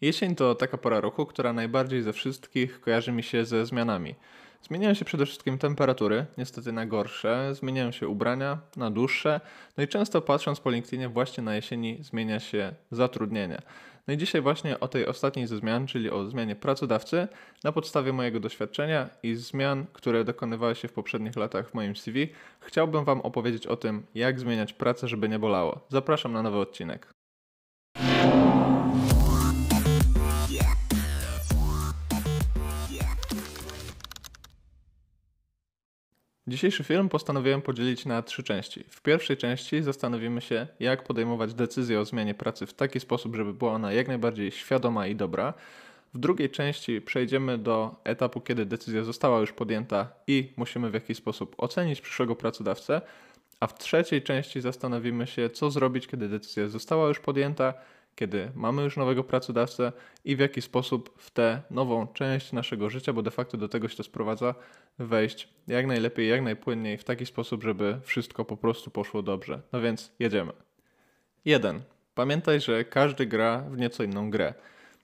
Jesień to taka pora roku, która najbardziej ze wszystkich kojarzy mi się ze zmianami. Zmieniają się przede wszystkim temperatury, niestety na gorsze, zmieniają się ubrania na dłuższe, no i często patrząc po LinkedInie właśnie na jesieni zmienia się zatrudnienie. No i dzisiaj właśnie o tej ostatniej ze zmian, czyli o zmianie pracodawcy, na podstawie mojego doświadczenia i zmian, które dokonywały się w poprzednich latach w moim CV, chciałbym Wam opowiedzieć o tym, jak zmieniać pracę, żeby nie bolało. Zapraszam na nowy odcinek. Dzisiejszy film postanowiłem podzielić na trzy części. W pierwszej części zastanowimy się, jak podejmować decyzję o zmianie pracy w taki sposób, żeby była ona jak najbardziej świadoma i dobra. W drugiej części przejdziemy do etapu, kiedy decyzja została już podjęta i musimy w jakiś sposób ocenić przyszłego pracodawcę. A w trzeciej części zastanowimy się, co zrobić, kiedy decyzja została już podjęta kiedy mamy już nowego pracodawcę i w jaki sposób w tę nową część naszego życia, bo de facto do tego się to sprowadza, wejść jak najlepiej, jak najpłynniej, w taki sposób, żeby wszystko po prostu poszło dobrze. No więc jedziemy. 1. Pamiętaj, że każdy gra w nieco inną grę.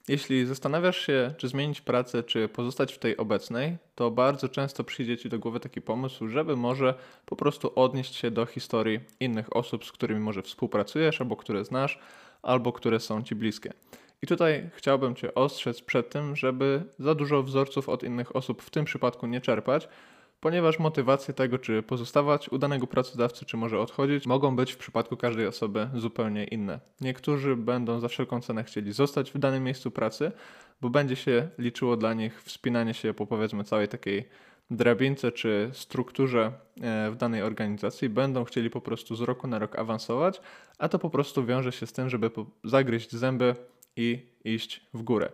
Jeśli zastanawiasz się, czy zmienić pracę, czy pozostać w tej obecnej, to bardzo często przyjdzie ci do głowy taki pomysł, żeby może po prostu odnieść się do historii innych osób, z którymi może współpracujesz albo które znasz, albo które są ci bliskie. I tutaj chciałbym Cię ostrzec przed tym, żeby za dużo wzorców od innych osób w tym przypadku nie czerpać, ponieważ motywacje tego, czy pozostawać u danego pracodawcy, czy może odchodzić, mogą być w przypadku każdej osoby zupełnie inne. Niektórzy będą za wszelką cenę chcieli zostać w danym miejscu pracy, bo będzie się liczyło dla nich wspinanie się po powiedzmy całej takiej drabince czy strukturze e, w danej organizacji będą chcieli po prostu z roku na rok awansować, a to po prostu wiąże się z tym, żeby zagryźć zęby i iść w górę.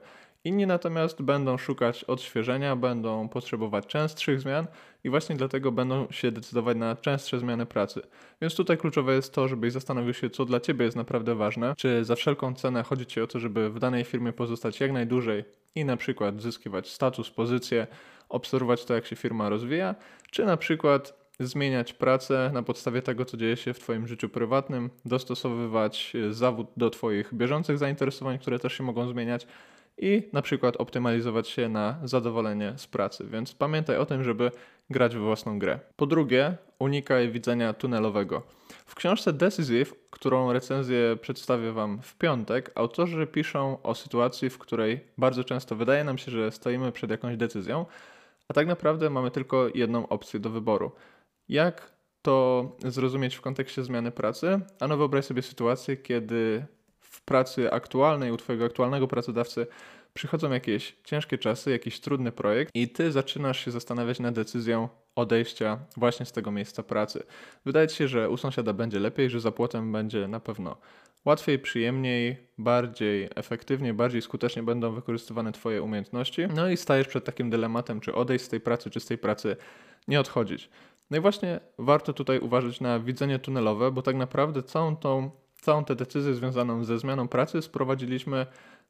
Inni natomiast będą szukać odświeżenia, będą potrzebować częstszych zmian i właśnie dlatego będą się decydować na częstsze zmiany pracy. Więc tutaj kluczowe jest to, żebyś zastanowił się, co dla Ciebie jest naprawdę ważne. Czy za wszelką cenę chodzi Ci o to, żeby w danej firmie pozostać jak najdłużej i na przykład zyskiwać status, pozycję, obserwować to, jak się firma rozwija, czy na przykład zmieniać pracę na podstawie tego, co dzieje się w Twoim życiu prywatnym, dostosowywać e, zawód do Twoich bieżących zainteresowań, które też się mogą zmieniać i na przykład optymalizować się na zadowolenie z pracy. Więc pamiętaj o tym, żeby grać w własną grę. Po drugie, unikaj widzenia tunelowego. W książce Decisive, którą recenzję przedstawię Wam w piątek, autorzy piszą o sytuacji, w której bardzo często wydaje nam się, że stoimy przed jakąś decyzją, a tak naprawdę mamy tylko jedną opcję do wyboru. Jak to zrozumieć w kontekście zmiany pracy? Ano wyobraź sobie sytuację, kiedy w pracy aktualnej u Twojego aktualnego pracodawcy przychodzą jakieś ciężkie czasy, jakiś trudny projekt i Ty zaczynasz się zastanawiać nad decyzją odejścia właśnie z tego miejsca pracy. Wydaje Ci się, że u sąsiada będzie lepiej, że za płotem będzie na pewno łatwiej, przyjemniej, bardziej efektywnie, bardziej skutecznie będą wykorzystywane Twoje umiejętności. No i stajesz przed takim dylematem, czy odejść z tej pracy, czy z tej pracy nie odchodzić. No i właśnie warto tutaj uważać na widzenie tunelowe, bo tak naprawdę całą tą, całą tę decyzję związaną ze zmianą pracy sprowadziliśmy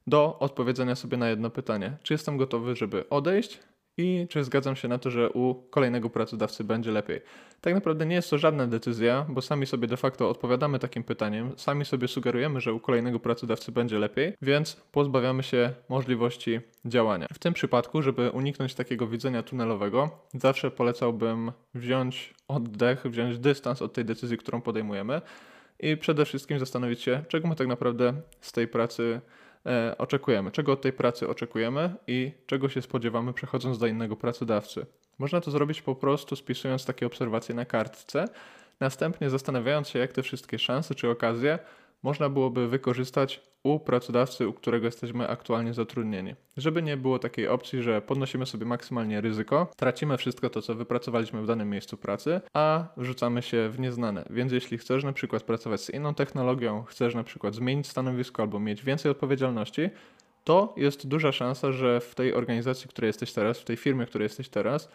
do odpowiedzenia sobie na jedno pytanie: czy jestem gotowy, żeby odejść, i czy zgadzam się na to, że u kolejnego pracodawcy będzie lepiej. Tak naprawdę nie jest to żadna decyzja, bo sami sobie de facto odpowiadamy takim pytaniem, sami sobie sugerujemy, że u kolejnego pracodawcy będzie lepiej, więc pozbawiamy się możliwości działania. W tym przypadku, żeby uniknąć takiego widzenia tunelowego, zawsze polecałbym wziąć oddech, wziąć dystans od tej decyzji, którą podejmujemy i przede wszystkim zastanowić się, czego my tak naprawdę z tej pracy oczekujemy, czego od tej pracy oczekujemy i czego się spodziewamy przechodząc do innego pracodawcy. Można to zrobić po prostu spisując takie obserwacje na kartce, następnie zastanawiając się, jak te wszystkie szanse czy okazje można byłoby wykorzystać u pracodawcy, u którego jesteśmy aktualnie zatrudnieni. Żeby nie było takiej opcji, że podnosimy sobie maksymalnie ryzyko, tracimy wszystko to, co wypracowaliśmy w danym miejscu pracy, a wrzucamy się w nieznane. Więc jeśli chcesz na przykład pracować z inną technologią, chcesz na przykład zmienić stanowisko albo mieć więcej odpowiedzialności, to jest duża szansa, że w tej organizacji, w której jesteś teraz, w tej firmie, w której jesteś teraz,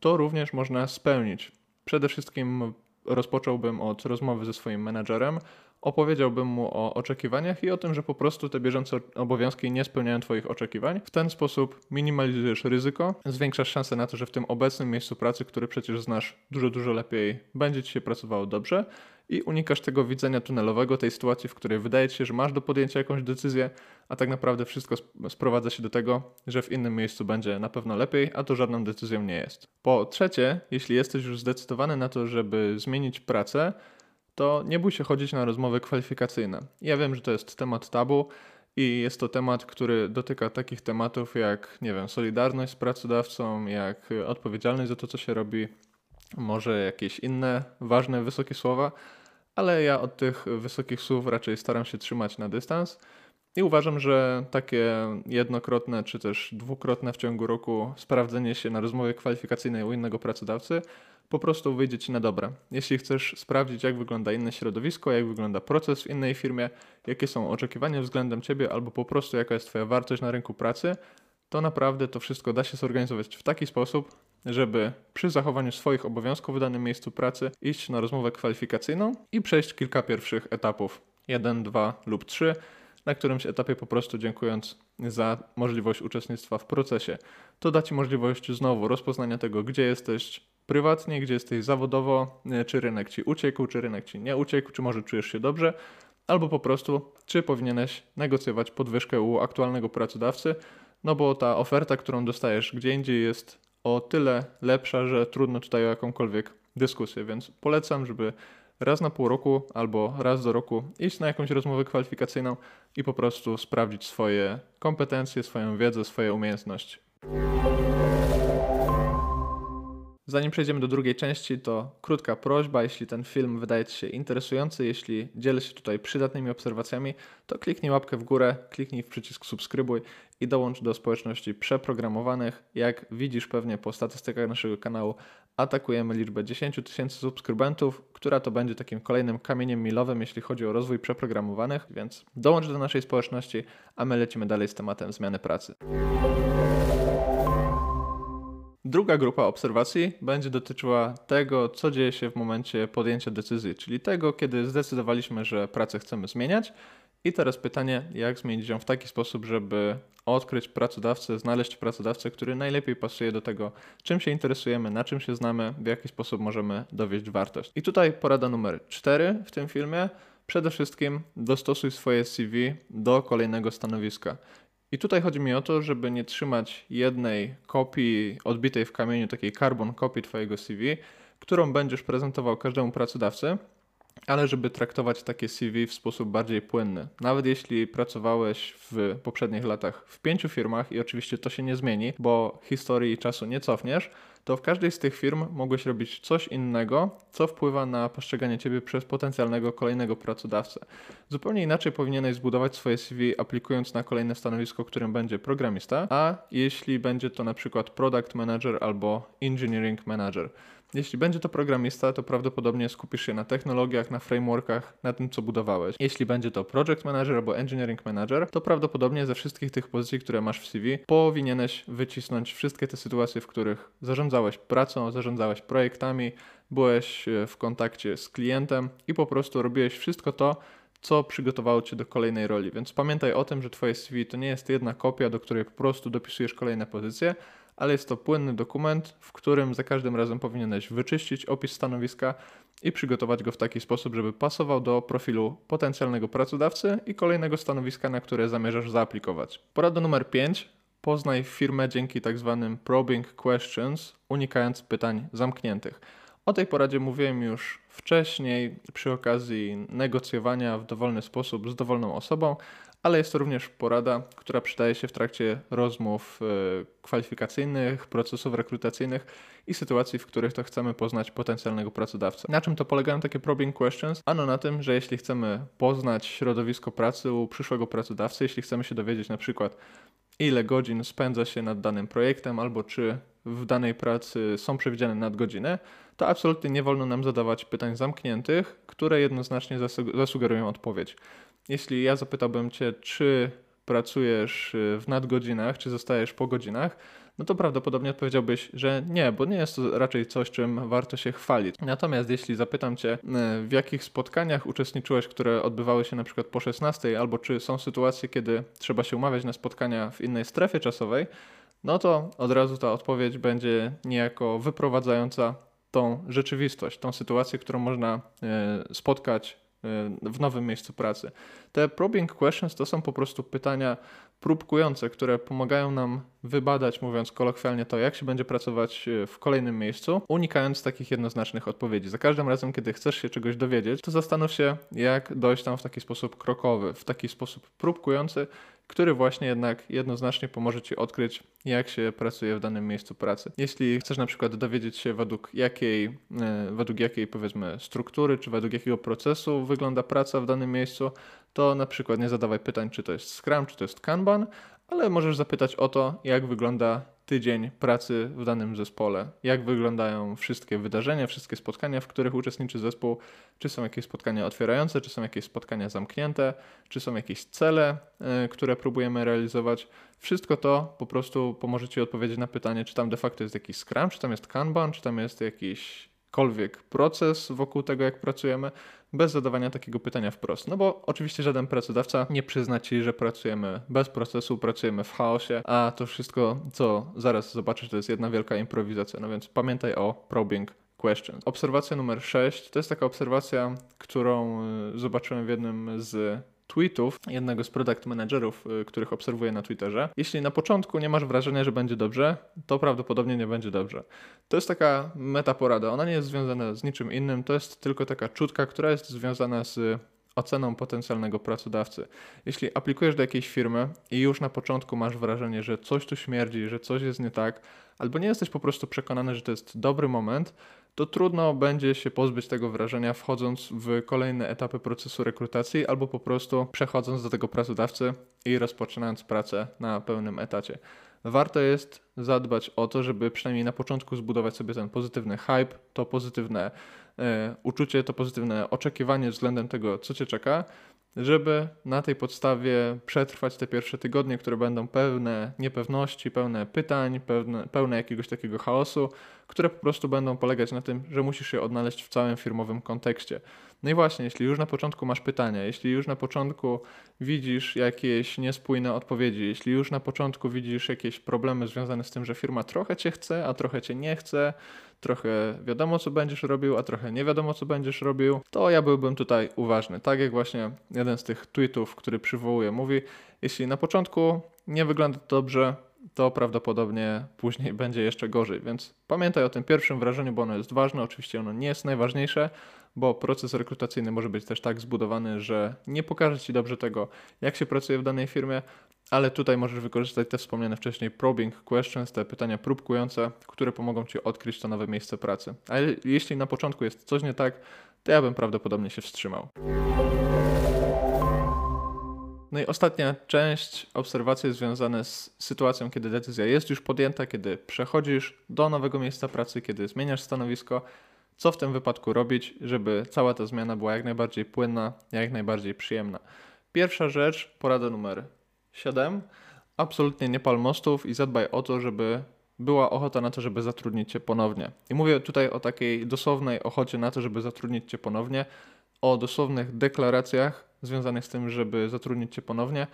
to również można spełnić. Przede wszystkim rozpocząłbym od rozmowy ze swoim menedżerem opowiedziałbym mu o oczekiwaniach i o tym, że po prostu te bieżące obowiązki nie spełniają Twoich oczekiwań. W ten sposób minimalizujesz ryzyko, zwiększasz szansę na to, że w tym obecnym miejscu pracy, który przecież znasz dużo, dużo lepiej, będzie Ci się pracowało dobrze i unikasz tego widzenia tunelowego, tej sytuacji, w której wydaje ci się, że masz do podjęcia jakąś decyzję, a tak naprawdę wszystko sprowadza się do tego, że w innym miejscu będzie na pewno lepiej, a to żadną decyzją nie jest. Po trzecie, jeśli jesteś już zdecydowany na to, żeby zmienić pracę, to nie bój się chodzić na rozmowy kwalifikacyjne. Ja wiem, że to jest temat tabu i jest to temat, który dotyka takich tematów jak, nie wiem, solidarność z pracodawcą, jak odpowiedzialność za to, co się robi, może jakieś inne ważne, wysokie słowa, ale ja od tych wysokich słów raczej staram się trzymać na dystans. I uważam, że takie jednokrotne czy też dwukrotne w ciągu roku sprawdzenie się na rozmowie kwalifikacyjnej u innego pracodawcy po prostu wyjdzie ci na dobre. Jeśli chcesz sprawdzić, jak wygląda inne środowisko, jak wygląda proces w innej firmie, jakie są oczekiwania względem ciebie, albo po prostu jaka jest Twoja wartość na rynku pracy, to naprawdę to wszystko da się zorganizować w taki sposób, żeby przy zachowaniu swoich obowiązków w danym miejscu pracy iść na rozmowę kwalifikacyjną i przejść kilka pierwszych etapów. Jeden, dwa lub trzy, na którymś etapie po prostu dziękując za możliwość uczestnictwa w procesie. To da Ci możliwość znowu rozpoznania tego, gdzie jesteś prywatnie, gdzie jesteś zawodowo, e, czy rynek Ci uciekł, czy rynek Ci nie uciekł, czy może czujesz się dobrze, albo po prostu, czy powinieneś negocjować podwyżkę u aktualnego pracodawcy, no bo ta oferta, którą dostajesz gdzie indziej jest o tyle lepsza, że trudno tutaj o jakąkolwiek dyskusję, więc polecam, żeby raz na pół roku albo raz do roku iść na jakąś rozmowę kwalifikacyjną i po prostu sprawdzić swoje kompetencje, swoją wiedzę, swoje umiejętności. Zanim przejdziemy do drugiej części, to krótka prośba, jeśli ten film wydaje Ci się interesujący, jeśli dzielę się tutaj przydatnymi obserwacjami, to kliknij łapkę w górę, kliknij w przycisk subskrybuj i dołącz do społeczności przeprogramowanych. Jak widzisz pewnie po statystykach naszego kanału, atakujemy liczbę 10 tysięcy subskrybentów, która to będzie takim kolejnym kamieniem milowym, jeśli chodzi o rozwój przeprogramowanych, więc dołącz do naszej społeczności, a my lecimy dalej z tematem zmiany pracy. Druga grupa obserwacji będzie dotyczyła tego, co dzieje się w momencie podjęcia decyzji, czyli tego, kiedy zdecydowaliśmy, że pracę chcemy zmieniać. I teraz pytanie, jak zmienić ją w taki sposób, żeby odkryć pracodawcę, znaleźć pracodawcę, który najlepiej pasuje do tego, czym się interesujemy, na czym się znamy, w jaki sposób możemy dowieść wartość. I tutaj porada numer 4 w tym filmie. Przede wszystkim dostosuj swoje CV do kolejnego stanowiska. I tutaj chodzi mi o to, żeby nie trzymać jednej kopii odbitej w kamieniu, takiej carbon kopii Twojego CV, którą będziesz prezentował każdemu pracodawcy, ale żeby traktować takie CV w sposób bardziej płynny. Nawet jeśli pracowałeś w poprzednich latach w pięciu firmach i oczywiście to się nie zmieni, bo historii i czasu nie cofniesz, to w każdej z tych firm mogłeś robić coś innego, co wpływa na postrzeganie ciebie przez potencjalnego kolejnego pracodawcę. Zupełnie inaczej powinieneś zbudować swoje CV aplikując na kolejne stanowisko, którym będzie programista, a jeśli będzie to na przykład product manager albo engineering manager. Jeśli będzie to programista, to prawdopodobnie skupisz się na technologiach, na frameworkach, na tym, co budowałeś. Jeśli będzie to project manager albo engineering manager, to prawdopodobnie ze wszystkich tych pozycji, które masz w CV, powinieneś wycisnąć wszystkie te sytuacje, w których zarządzałeś pracą, zarządzałeś projektami, byłeś e, w kontakcie z klientem i po prostu robiłeś wszystko to, co przygotowało Cię do kolejnej roli. Więc pamiętaj o tym, że Twoje CV to nie jest jedna kopia, do której po prostu dopisujesz kolejne pozycje, ale jest to płynny dokument, w którym za każdym razem powinieneś wyczyścić opis stanowiska i przygotować go w taki sposób, żeby pasował do profilu potencjalnego pracodawcy i kolejnego stanowiska, na które zamierzasz zaaplikować. Porada numer 5. Poznaj firmę dzięki tak zwanym probing questions, unikając pytań zamkniętych. O tej poradzie mówiłem już wcześniej przy okazji negocjowania w dowolny sposób z dowolną osobą, ale jest to również porada, która przydaje się w trakcie rozmów e, kwalifikacyjnych, procesów rekrutacyjnych i sytuacji, w których to chcemy poznać potencjalnego pracodawcę. Na czym to polegają takie probing questions? Ano na tym, że jeśli chcemy poznać środowisko pracy u przyszłego pracodawcy, jeśli chcemy się dowiedzieć na przykład ile godzin spędza się nad danym projektem albo czy w danej pracy są przewidziane nadgodziny, to absolutnie nie wolno nam zadawać pytań zamkniętych, które jednoznacznie zasugerują odpowiedź. Jeśli ja zapytałbym Cię, czy pracujesz y, w nadgodzinach, czy zostajesz po godzinach, no to prawdopodobnie odpowiedziałbyś, że nie, bo nie jest to raczej coś, czym warto się chwalić. Natomiast jeśli zapytam Cię, y, w jakich spotkaniach uczestniczyłeś, które odbywały się na przykład po 16, albo czy są sytuacje, kiedy trzeba się umawiać na spotkania w innej strefie czasowej, no to od razu ta odpowiedź będzie niejako wyprowadzająca tą rzeczywistość, tą sytuację, którą można y, spotkać w nowym miejscu pracy. Te probing questions to są po prostu pytania próbkujące, które pomagają nam wybadać, mówiąc kolokwialnie, to, jak się będzie pracować e, w kolejnym miejscu, unikając takich jednoznacznych odpowiedzi. Za każdym razem, kiedy chcesz się czegoś dowiedzieć, to zastanów się, jak dojść tam w taki sposób krokowy, w taki sposób próbkujący, który właśnie jednak jednoznacznie pomoże Ci odkryć, jak się pracuje w danym miejscu pracy. Jeśli chcesz na przykład dowiedzieć się, według jakiej, e, według jakiej powiedzmy struktury, czy według jakiego procesu wygląda praca w danym miejscu, to na przykład nie zadawaj pytań, czy to jest Scrum, czy to jest Kanban, ale możesz zapytać o to, jak wygląda tydzień pracy w danym zespole, jak wyglądają wszystkie wydarzenia, wszystkie spotkania, w których uczestniczy zespół, czy są jakieś spotkania otwierające, czy są jakieś spotkania zamknięte, czy są jakieś cele, y, które próbujemy realizować. Wszystko to po prostu pomoże Ci odpowiedzieć na pytanie, czy tam de facto jest jakiś Scrum, czy tam jest Kanban, czy tam jest jakiś jakikolwiek proces wokół tego, jak pracujemy, bez zadawania takiego pytania wprost. No bo oczywiście żaden pracodawca nie przyzna ci, że pracujemy bez procesu, pracujemy w chaosie, a to wszystko, co zaraz zobaczysz, to jest jedna wielka improwizacja. No więc pamiętaj o probing questions. Obserwacja numer 6 to jest taka obserwacja, którą y, zobaczyłem w jednym z tweetów jednego z product managerów, y, których obserwuję na Twitterze. Jeśli na początku nie masz wrażenia, że będzie dobrze, to prawdopodobnie nie będzie dobrze. To jest taka metaporada. Ona nie jest związana z niczym innym, to jest tylko taka czutka, która jest związana z oceną potencjalnego pracodawcy. Jeśli aplikujesz do jakiejś firmy i już na początku masz wrażenie, że coś tu śmierdzi, że coś jest nie tak, albo nie jesteś po prostu przekonany, że to jest dobry moment, to trudno będzie się pozbyć tego wrażenia wchodząc w kolejne etapy procesu rekrutacji albo po prostu przechodząc do tego pracodawcy i rozpoczynając pracę na pełnym etacie. Warto jest zadbać o to, żeby przynajmniej na początku zbudować sobie ten pozytywny hype, to pozytywne e, uczucie, to pozytywne oczekiwanie względem tego, co cię czeka, żeby na tej podstawie przetrwać te pierwsze tygodnie, które będą pełne niepewności, pełne pytań, pełne, pełne jakiegoś takiego chaosu, które po prostu będą polegać na tym, że musisz się odnaleźć w całym firmowym kontekście. No i właśnie, jeśli już na początku masz pytania, jeśli już na początku widzisz jakieś niespójne odpowiedzi, jeśli już na początku widzisz jakieś problemy związane z tym, że firma trochę cię chce, a trochę cię nie chce, trochę wiadomo, co będziesz robił, a trochę nie wiadomo, co będziesz robił, to ja byłbym tutaj uważny. Tak jak właśnie jeden z tych tweetów, który przywołuję, mówi, jeśli na początku nie wygląda to dobrze, to prawdopodobnie później będzie jeszcze gorzej. Więc pamiętaj o tym pierwszym wrażeniu, bo ono jest ważne. Oczywiście ono nie jest najważniejsze, bo proces rekrutacyjny może być też tak zbudowany, że nie pokaże Ci dobrze tego, jak się pracuje w danej firmie, ale tutaj możesz wykorzystać te wspomniane wcześniej probing questions, te pytania próbkujące, które pomogą Ci odkryć to nowe miejsce pracy. A jeśli na początku jest coś nie tak, to ja bym prawdopodobnie się wstrzymał. No i ostatnia część obserwacji związane z sytuacją, kiedy decyzja jest już podjęta, kiedy przechodzisz do nowego miejsca pracy, kiedy zmieniasz stanowisko. Co w tym wypadku robić, żeby cała ta zmiana była jak najbardziej płynna, jak najbardziej przyjemna? Pierwsza rzecz, porada numer 7. Absolutnie nie pal mostów i zadbaj o to, żeby była ochota na to, żeby zatrudnić cię ponownie. I mówię tutaj o takiej dosłownej ochocie na to, żeby zatrudnić cię ponownie, o dosłownych deklaracjach związanych z tym, żeby zatrudnić cię ponownie,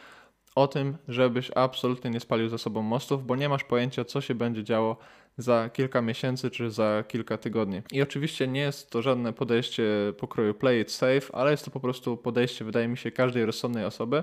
o tym, żebyś absolutnie nie spalił za sobą mostów, bo nie masz pojęcia, co się będzie działo za kilka miesięcy czy za kilka tygodni. I oczywiście nie jest to żadne podejście pokroju play it safe, ale jest to po prostu podejście, wydaje mi się, każdej rozsądnej osoby,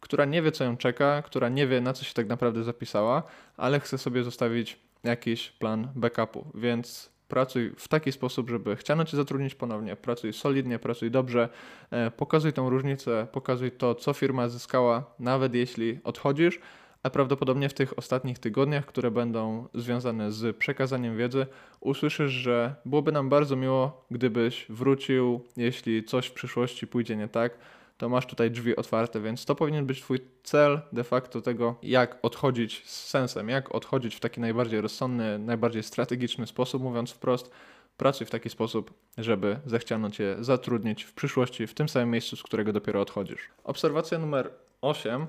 która nie wie, co ją czeka, która nie wie, na co się tak naprawdę zapisała, ale chce sobie zostawić jakiś plan backupu. Więc pracuj w taki sposób, żeby chciano Cię zatrudnić ponownie, pracuj solidnie, pracuj dobrze, e, pokazuj tą różnicę, pokazuj to, co firma zyskała, nawet jeśli odchodzisz, a prawdopodobnie w tych ostatnich tygodniach, które będą związane z przekazaniem wiedzy, usłyszysz, że byłoby nam bardzo miło, gdybyś wrócił, jeśli coś w przyszłości pójdzie nie tak, to masz tutaj drzwi otwarte, więc to powinien być Twój cel de facto tego, jak odchodzić z sensem, jak odchodzić w taki najbardziej rozsądny, najbardziej strategiczny sposób, mówiąc wprost. Pracuj w taki sposób, żeby zechciano Cię zatrudnić w przyszłości w tym samym miejscu, z którego dopiero odchodzisz. Obserwacja numer 8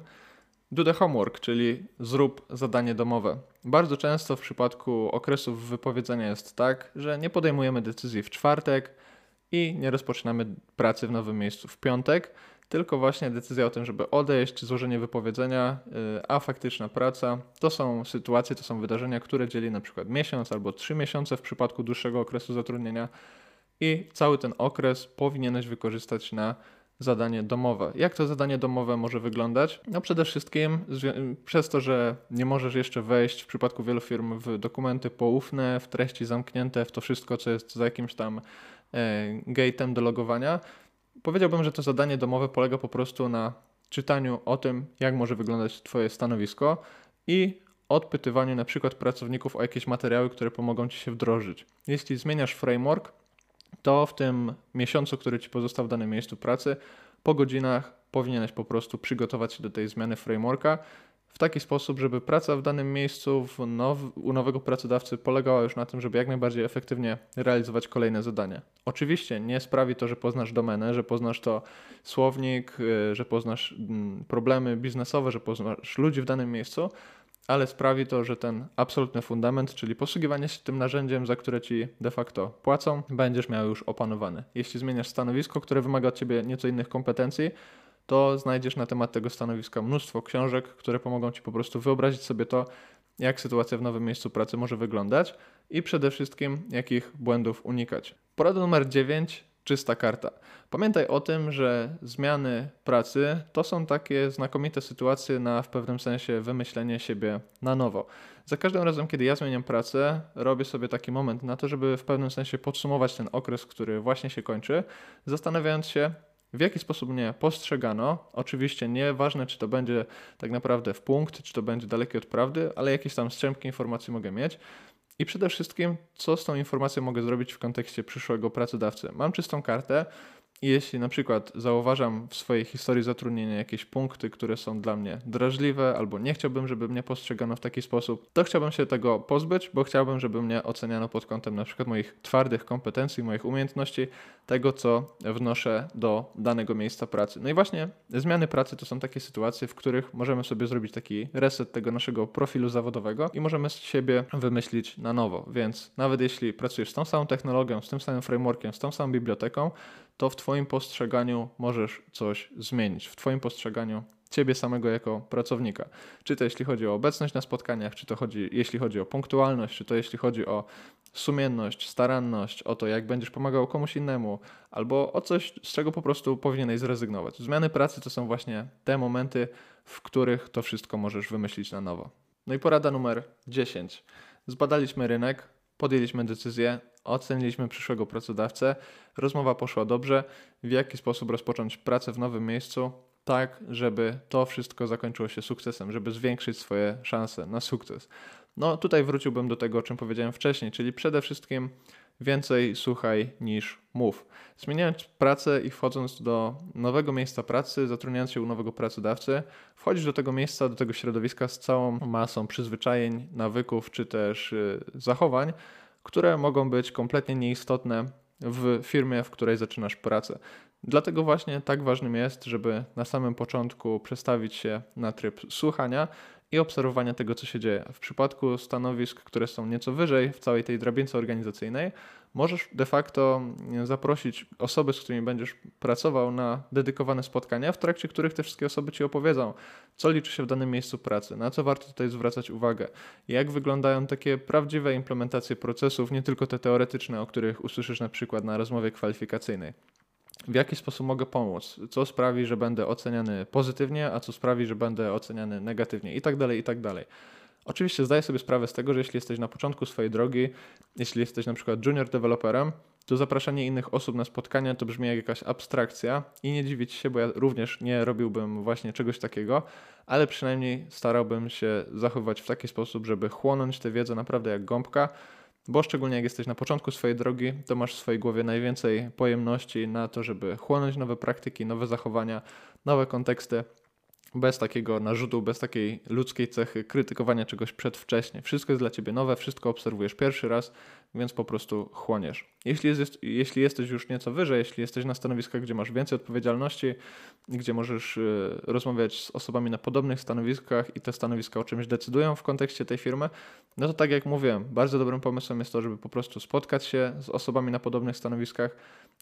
Do the homework, czyli zrób zadanie domowe. Bardzo często w przypadku okresów wypowiedzenia jest tak, że nie podejmujemy decyzji w czwartek i nie rozpoczynamy pracy w nowym miejscu w piątek, tylko właśnie decyzja o tym, żeby odejść, złożenie wypowiedzenia, y, a faktyczna praca to są sytuacje, to są wydarzenia, które dzieli na przykład miesiąc albo trzy miesiące w przypadku dłuższego okresu zatrudnienia i cały ten okres powinieneś wykorzystać na zadanie domowe. Jak to zadanie domowe może wyglądać? No przede wszystkim przez to, że nie możesz jeszcze wejść w przypadku wielu firm w dokumenty poufne, w treści zamknięte, w to wszystko, co jest za jakimś tam e, gate'em do logowania, powiedziałbym, że to zadanie domowe polega po prostu na czytaniu o tym, jak może wyglądać Twoje stanowisko i odpytywaniu na przykład pracowników o jakieś materiały, które pomogą Ci się wdrożyć. Jeśli zmieniasz framework, to w tym miesiącu, który Ci pozostał w danym miejscu pracy, po godzinach powinieneś po prostu przygotować się do tej zmiany frameworka w taki sposób, żeby praca w danym miejscu now, u nowego pracodawcy polegała już na tym, żeby jak najbardziej efektywnie realizować kolejne zadania. Oczywiście nie sprawi to, że poznasz domenę, że poznasz to słownik, y, że poznasz mm, problemy biznesowe, że poznasz ludzi w danym miejscu, ale sprawi to, że ten absolutny fundament, czyli posługiwanie się tym narzędziem, za które ci de facto płacą, będziesz miał już opanowany. Jeśli zmieniasz stanowisko, które wymaga od ciebie nieco innych kompetencji, to znajdziesz na temat tego stanowiska mnóstwo książek, które pomogą ci po prostu wyobrazić sobie to, jak sytuacja w nowym miejscu pracy może wyglądać i przede wszystkim jakich błędów unikać. Porada numer 9 czysta karta. Pamiętaj o tym, że zmiany pracy to są takie znakomite sytuacje na w pewnym sensie wymyślenie siebie na nowo. Za każdym razem, kiedy ja zmieniam pracę, robię sobie taki moment na to, żeby w pewnym sensie podsumować ten okres, który właśnie się kończy, zastanawiając się, w jaki sposób mnie postrzegano. Oczywiście nieważne, czy to będzie tak naprawdę w punkt, czy to będzie dalekie od prawdy, ale jakieś tam strzępki informacji mogę mieć. I przede wszystkim, co z tą informacją mogę zrobić w kontekście przyszłego pracodawcy. Mam czystą kartę, jeśli na przykład zauważam w swojej historii zatrudnienia jakieś punkty, które są dla mnie drażliwe, albo nie chciałbym, żeby mnie postrzegano w taki sposób, to chciałbym się tego pozbyć, bo chciałbym, żeby mnie oceniano pod kątem na przykład moich twardych kompetencji, moich umiejętności, tego co wnoszę do danego miejsca pracy. No i właśnie zmiany pracy to są takie sytuacje, w których możemy sobie zrobić taki reset tego naszego profilu zawodowego i możemy z siebie wymyślić na nowo. Więc nawet jeśli pracujesz z tą samą technologią, z tym samym frameworkiem, z tą samą biblioteką, to w Twoim postrzeganiu możesz coś zmienić. W Twoim postrzeganiu Ciebie samego jako pracownika. Czy to jeśli chodzi o obecność na spotkaniach, czy to chodzi, jeśli chodzi o punktualność, czy to jeśli chodzi o sumienność, staranność, o to, jak będziesz pomagał komuś innemu, albo o coś, z czego po prostu powinieneś zrezygnować. Zmiany pracy to są właśnie te momenty, w których to wszystko możesz wymyślić na nowo. No i porada numer 10. Zbadaliśmy rynek, podjęliśmy decyzję, oceniliśmy przyszłego pracodawcę, rozmowa poszła dobrze, w jaki sposób rozpocząć pracę w nowym miejscu, tak, żeby to wszystko zakończyło się sukcesem, żeby zwiększyć swoje szanse na sukces. No tutaj wróciłbym do tego, o czym powiedziałem wcześniej, czyli przede wszystkim więcej słuchaj niż mów. Zmieniając pracę i wchodząc do nowego miejsca pracy, zatrudniając się u nowego pracodawcy, wchodzisz do tego miejsca, do tego środowiska z całą masą przyzwyczajeń, nawyków czy też y, zachowań, które mogą być kompletnie nieistotne w firmie, w której zaczynasz pracę. Dlatego właśnie tak ważnym jest, żeby na samym początku przestawić się na tryb słuchania i obserwowania tego, co się dzieje. W przypadku stanowisk, które są nieco wyżej w całej tej drabince organizacyjnej, możesz de facto zaprosić osoby, z którymi będziesz pracował na dedykowane spotkania, w trakcie których te wszystkie osoby ci opowiedzą, co liczy się w danym miejscu pracy, na co warto tutaj zwracać uwagę, jak wyglądają takie prawdziwe implementacje procesów, nie tylko te teoretyczne, o których usłyszysz na przykład na rozmowie kwalifikacyjnej w jaki sposób mogę pomóc, co sprawi, że będę oceniany pozytywnie, a co sprawi, że będę oceniany negatywnie i tak dalej, i tak dalej. Oczywiście zdaję sobie sprawę z tego, że jeśli jesteś na początku swojej drogi, jeśli jesteś na przykład junior deweloperem, to zapraszanie innych osób na spotkania to brzmi jak jakaś abstrakcja i nie dziwić się, bo ja również nie robiłbym właśnie czegoś takiego, ale przynajmniej starałbym się zachowywać w taki sposób, żeby chłonąć tę wiedzę naprawdę jak gąbka, bo szczególnie jak jesteś na początku swojej drogi, to masz w swojej głowie najwięcej pojemności na to, żeby chłonąć nowe praktyki, nowe zachowania, nowe konteksty, bez takiego narzutu, bez takiej ludzkiej cechy krytykowania czegoś przedwcześnie. Wszystko jest dla ciebie nowe, wszystko obserwujesz pierwszy raz, więc po prostu chłoniesz. Jeśli, jest, jeśli jesteś już nieco wyżej, jeśli jesteś na stanowiskach, gdzie masz więcej odpowiedzialności, gdzie możesz y, rozmawiać z osobami na podobnych stanowiskach i te stanowiska o czymś decydują w kontekście tej firmy, no to tak jak mówiłem, bardzo dobrym pomysłem jest to, żeby po prostu spotkać się z osobami na podobnych stanowiskach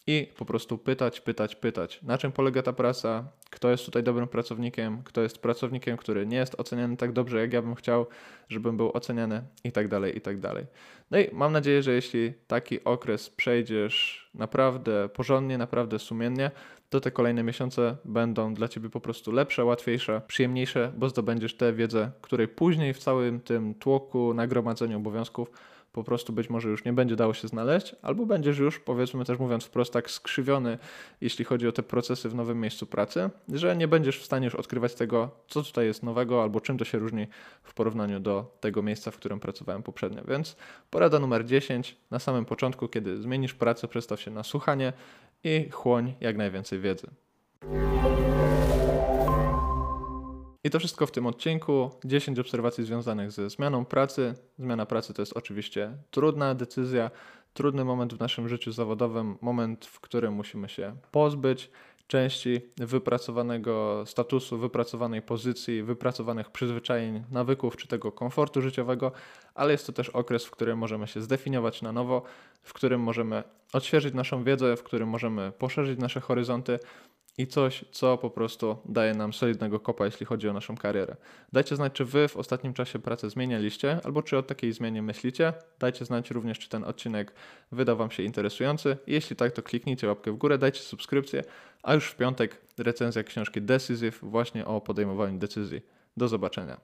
i po prostu pytać, pytać, pytać, na czym polega ta praca, kto jest tutaj dobrym pracownikiem, kto jest pracownikiem, który nie jest oceniany tak dobrze, jak ja bym chciał, żebym był oceniany i tak dalej, i tak dalej. No i mam nadzieję, że jeśli taki okres przejdziesz naprawdę porządnie, naprawdę sumiennie, to te kolejne miesiące będą dla Ciebie po prostu lepsze, łatwiejsze, przyjemniejsze, bo zdobędziesz tę wiedzę, której później w całym tym tłoku, nagromadzeniu obowiązków po prostu być może już nie będzie dało się znaleźć, albo będziesz już, powiedzmy też mówiąc wprost, tak skrzywiony, jeśli chodzi o te procesy w nowym miejscu pracy, że nie będziesz w stanie już odkrywać tego, co tutaj jest nowego, albo czym to się różni w porównaniu do tego miejsca, w którym pracowałem poprzednio. Więc porada numer 10, na samym początku, kiedy zmienisz pracę, przestaw się na słuchanie i chłoń jak najwięcej wiedzy. I to wszystko w tym odcinku. 10 obserwacji związanych ze zmianą pracy. Zmiana pracy to jest oczywiście trudna decyzja, trudny moment w naszym życiu zawodowym, moment, w którym musimy się pozbyć części wypracowanego statusu, wypracowanej pozycji, wypracowanych przyzwyczajeń, nawyków czy tego komfortu życiowego, ale jest to też okres, w którym możemy się zdefiniować na nowo, w którym możemy odświeżyć naszą wiedzę, w którym możemy poszerzyć nasze horyzonty i coś, co po prostu daje nam solidnego kopa, jeśli chodzi o naszą karierę. Dajcie znać, czy Wy w ostatnim czasie pracę zmienialiście, albo czy o takiej zmianie myślicie. Dajcie znać również, czy ten odcinek wydał Wam się interesujący. Jeśli tak, to kliknijcie łapkę w górę, dajcie subskrypcję, a już w piątek recenzja książki Decisive właśnie o podejmowaniu decyzji. Do zobaczenia.